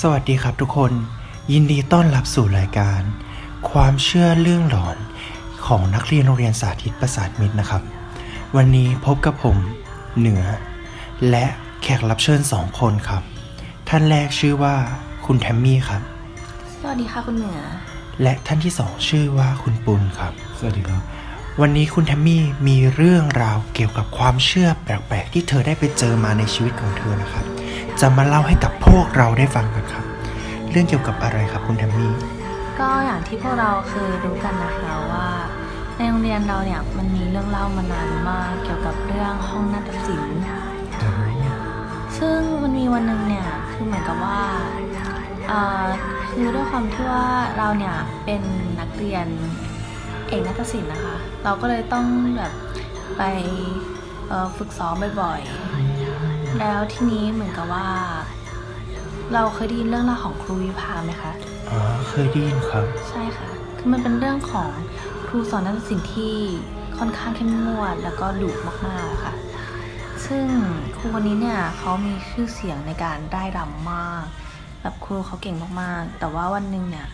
สวัสดีครับทุกคน ยินดีต้อนรับสู่รายการ ความเชื่อเรื่องหลอนของนักเรียนโรงเรียนสาธิตประสาทมิตรนะครับ วันนี้พบกับผมเหนือ และแขกรับเชิญสองคนครับ ท่านแรกชื่อว่าคุณแทมมี่ครับ สวัสดีค่ะคุณเหนือ และท่านที่สองชื่อว่าคุณปุณครับ สวัสดีครับ วันนี้คุณแทมมี่มีเรื่องราวเกี่ยวกับความเชื่อแปลกๆที่เธอได้ไปเจอมาในชีวิตของเธอนะครับ จะมาเล่าให้กับพวกเราได้ฟังกันครับ เรื่องเกี่ยวกับอะไรครับคุณแทมมี่ก็อย่างที่พวกเราเคยรู้กันนะคะว่า ในโรงเรียนเราเนี่ยมันมีเรื่องเล่ามานานมากเกี่ยวกับเรื่องห้องนาฏศิลป์ซึ่งมันมีวันหนึ่งเนี่ยคือเหมือนกับว่าเอ่อคือด้วยความที่ว่าเราเนี่ยเป็นนักเรียนเอกนาฏศิลป์นะคะ เราก็เลยต้องแบบไปเอ่อฝึกซ้อมบ่อยๆ แล้วทีนี้เหมือนกับว่า เราเคยได้ยินเรื่องราวของครูวิภาไหมคะอ๋อเคยได้ยินครับ ใช่ค่ะ คือมันเป็นเรื่องของครูสอนนักศิลป์ที่ค่อนข้างเข้มงวดแล้วก็ดุมากๆอะค่ะ ซึ่งครูคนนี้เนี่ยเขามีชื่อเสียงในการได้รำมาก แบบครูเขาเก่งมากๆ แต่ว่าวันหนึ่งเนี่ย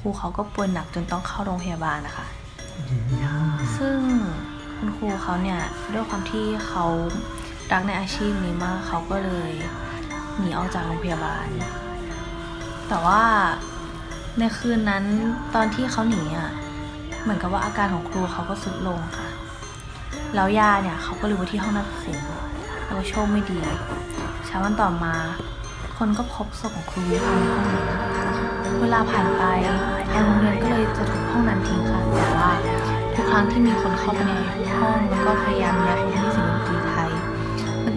ครูเขาก็ป่วยหนักจนต้องเข้าโรงพยาบาลนะคะ ซึ่งคุณครูเขาเนี่ยด้วยความที่เขา รักในอาชีพนี้มากเขาก็เลยหนีออกจากโรงพยาบาล แต่ว่าในคืนนั้นตอนที่เขาหนีอะเหมือนกับว่าอาการของครูเขาก็สุดลงค่ะ แล้วยาเนี่ยเขาก็ลืมไว้ที่ห้องนักศิลป์แล้วก็โชคไม่ดีเช้าวันต่อมา คนก็พบศพของครูวิภาในห้องนั้นเวลาผ่านไปทางโรงเรียนก็เลยจะถูกห้องนั้นทิ้งค่ะแต่ว่าทุกครั้งที่มีคนเข้าไปในห้องแล้วก็พยายามย้ายของที่ศิลปดนตรีไทย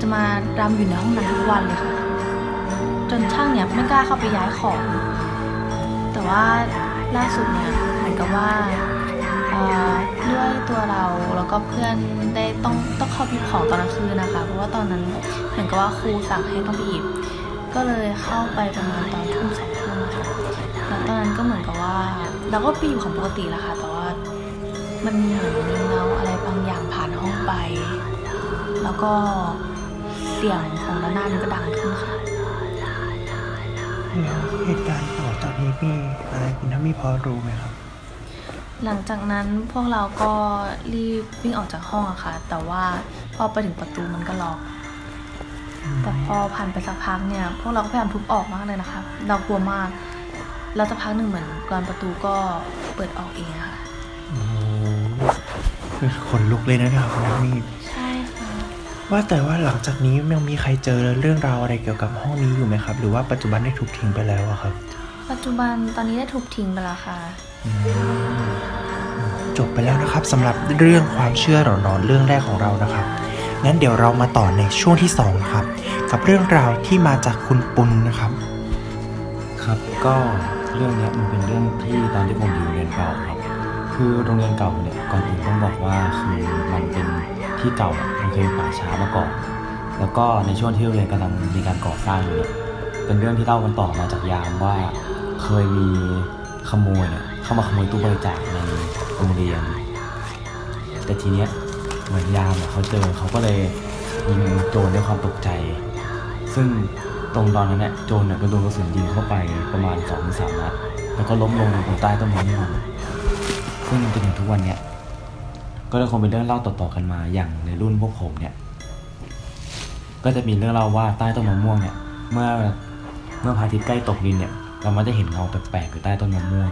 จะมารำอยู่ในห้องนั้นทุกวันเลยค่ะ จนช่างเนี่ยไม่กล้าเข้าไปย้ายของ แต่ว่าล่าสุดเนี่ยเหมือนกับว่าด้วยตัวเราแล้วก็เพื่อนได้ต้องต้องเข้าไปหยิบของตอนกลางคืนนะคะ เพราะว่าตอนนั้นเหมือนกับว่าครูสั่งให้ต้องไปหยิบ ก็เลยเข้าไปประมาณตอนทุ่มสองทุ่มค่ะแล้วตอนนั้นก็เหมือนกับว่า เราก็ไปอยู่ของปกติแหละค่ะ แต่ว่ามันเหมือนมีเงาอะไรบางอย่างผ่านห้องไป แล้วก็ สียงของระนาดมันก็ดังขึ้นค่ะแล้วเหตุการณ์ต่อจากนี้มีอะไรคุณแทมมี่พอรู้ไหมครับ หลังจากนั้นพวกเราก็รีบวิ่งออกจากห้องอะค่ะ แต่ว่าพอไปถึงประตูมันก็ล็อก แต่พอผ่านไปสักพักเนี่ย พวกเราก็พยายามทุบออกมากเลยนะคะ เรากลัวมาก แล้วสักพักหนึ่งเหมือนกรอนประตูก็เปิดออกเองอะค่ะโอ้คือขนลุกเลยนะครับคุณแทมมี่ใช่ค่ะ ว่าแต่ว่าหลังจากนี้ยังมีใครเจอเรื่องราวอะไรเกี่ยวกับห้องนี้อยู่ไหมครับ หรือว่าปัจจุบันได้ถูกทิ้งไปแล้วอะครับ ปัจจุบันตอนนี้ได้ถูกทิ้งไปแล้วค่ะ จบไปแล้วนะครับสำหรับเรื่องความเชื่อหลอนๆเรื่องแรกของเรานะครับงั้นเดี๋ยวเรามาต่อในช่วงที่สองนะครับ กับเรื่องราวที่มาจากคุณปุณนะครับ ครับก็เรื่องเนี้ยมันเป็นเรื่องที่ตอนที่ผมอยู่โรงเรียนเก่าครับ คือโรงเรียนเก่าเนี่ยก่อนอื่นต้องบอกว่าคือมันเป็นที่เก่าอะมัน เคยป่าช้ามาก่อน แล้วก็ในช่วงที่โรงเรียนกำลังมีการก่อสร้างอยู่เป็นเรื่องที่เล่ากันต่อมาจากยามว่าเคยมีขโมยเข้ามาขโมยตู้บริจาคในโรงเรียน แต่ทีเนี้ยเหมือนยามเขาเจอเขาก็เลยยิงโจรด้วยความตกใจ ซึ่งตรงตอนนั้นเนี่ยโจรเนี่ยก็โดนกระสุนยิงเข้าไปประมาณสองสามนัดแล้วก็ล้มลงตรงใต้ต้นมะม่วงซึ่งจนถึงทุกวันเนี่ย ก็เลยคงเป็นเรื่องเล่าต่อๆกันมาอย่างในรุ่นพวกผมเนี่ย ก็จะมีเรื่องเล่าว่าใต้ต้นมะม่วงเนี่ย เมื่อเมื่อพระอาทิตย์ใกล้ตกดินเนี่ย เรามักจะเห็นเงาแปลกๆอยู่ใต้ต้นมะม่วง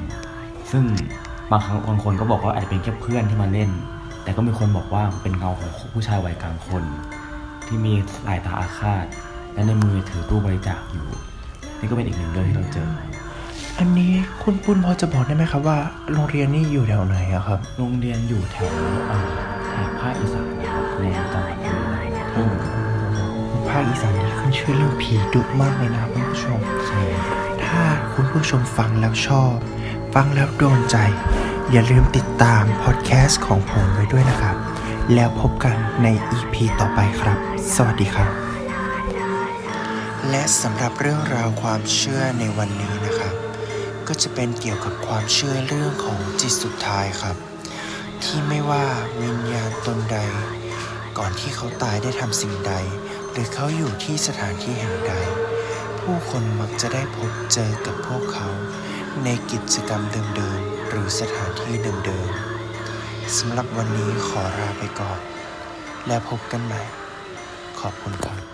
ซึ่งบางครั้งบางคนก็บอกว่าอาจจะเป็นแค่เพื่อนที่มาเล่น แต่ก็มีคนบอกว่าเป็นเงาของผู้ชายวัยกลางคน ที่มีสายตาอาฆาต และในมือถือตู้บริจาคอยู่ นี่ก็เป็นอีกหนึ่งเรื่องที่เราเจอ อันนี้คุณปุณพอจะบอกได้ไหมครับว่า โรงเรียนนี่อยู่แถวไหนอะครับ โรงเรียนอยู่แถวอ่าแถบภาคอีสานนะครับในจังหวัดบุรีรัมย์อืมภาคอีสานนี่ขึ้นชื่อเรื่องผีดุมากเลยนะครับคุณผู้ชม ใช่ถ้าคุณผู้ชมฟังแล้วชอบ ฟังแล้วโดนใจ อย่าลืมติดตามพอดแคสต์ของผมไว้ด้วยนะครับ แล้วพบกันใน EP ต่อไปครับ สวัสดีครับ และสำหรับเรื่องราวความเชื่อในวันนี้นะครับ ก็จะเป็นเกี่ยวกับความเชื่อเรื่องของจิตสุดท้ายครับ ที่ไม่ว่าวิญญาณตนใด ก่อนที่เขาตายได้ทำสิ่งใด หรือเขาอยู่ที่สถานที่แห่งใด ผู้คนมักจะได้พบเจอกับพวกเขา ในกิจกรรมเดิมๆหรือสถานที่เดิมๆสำหรับวันนี้ขอลาไปก่อน และพบกันใหม่ ขอบคุณครับ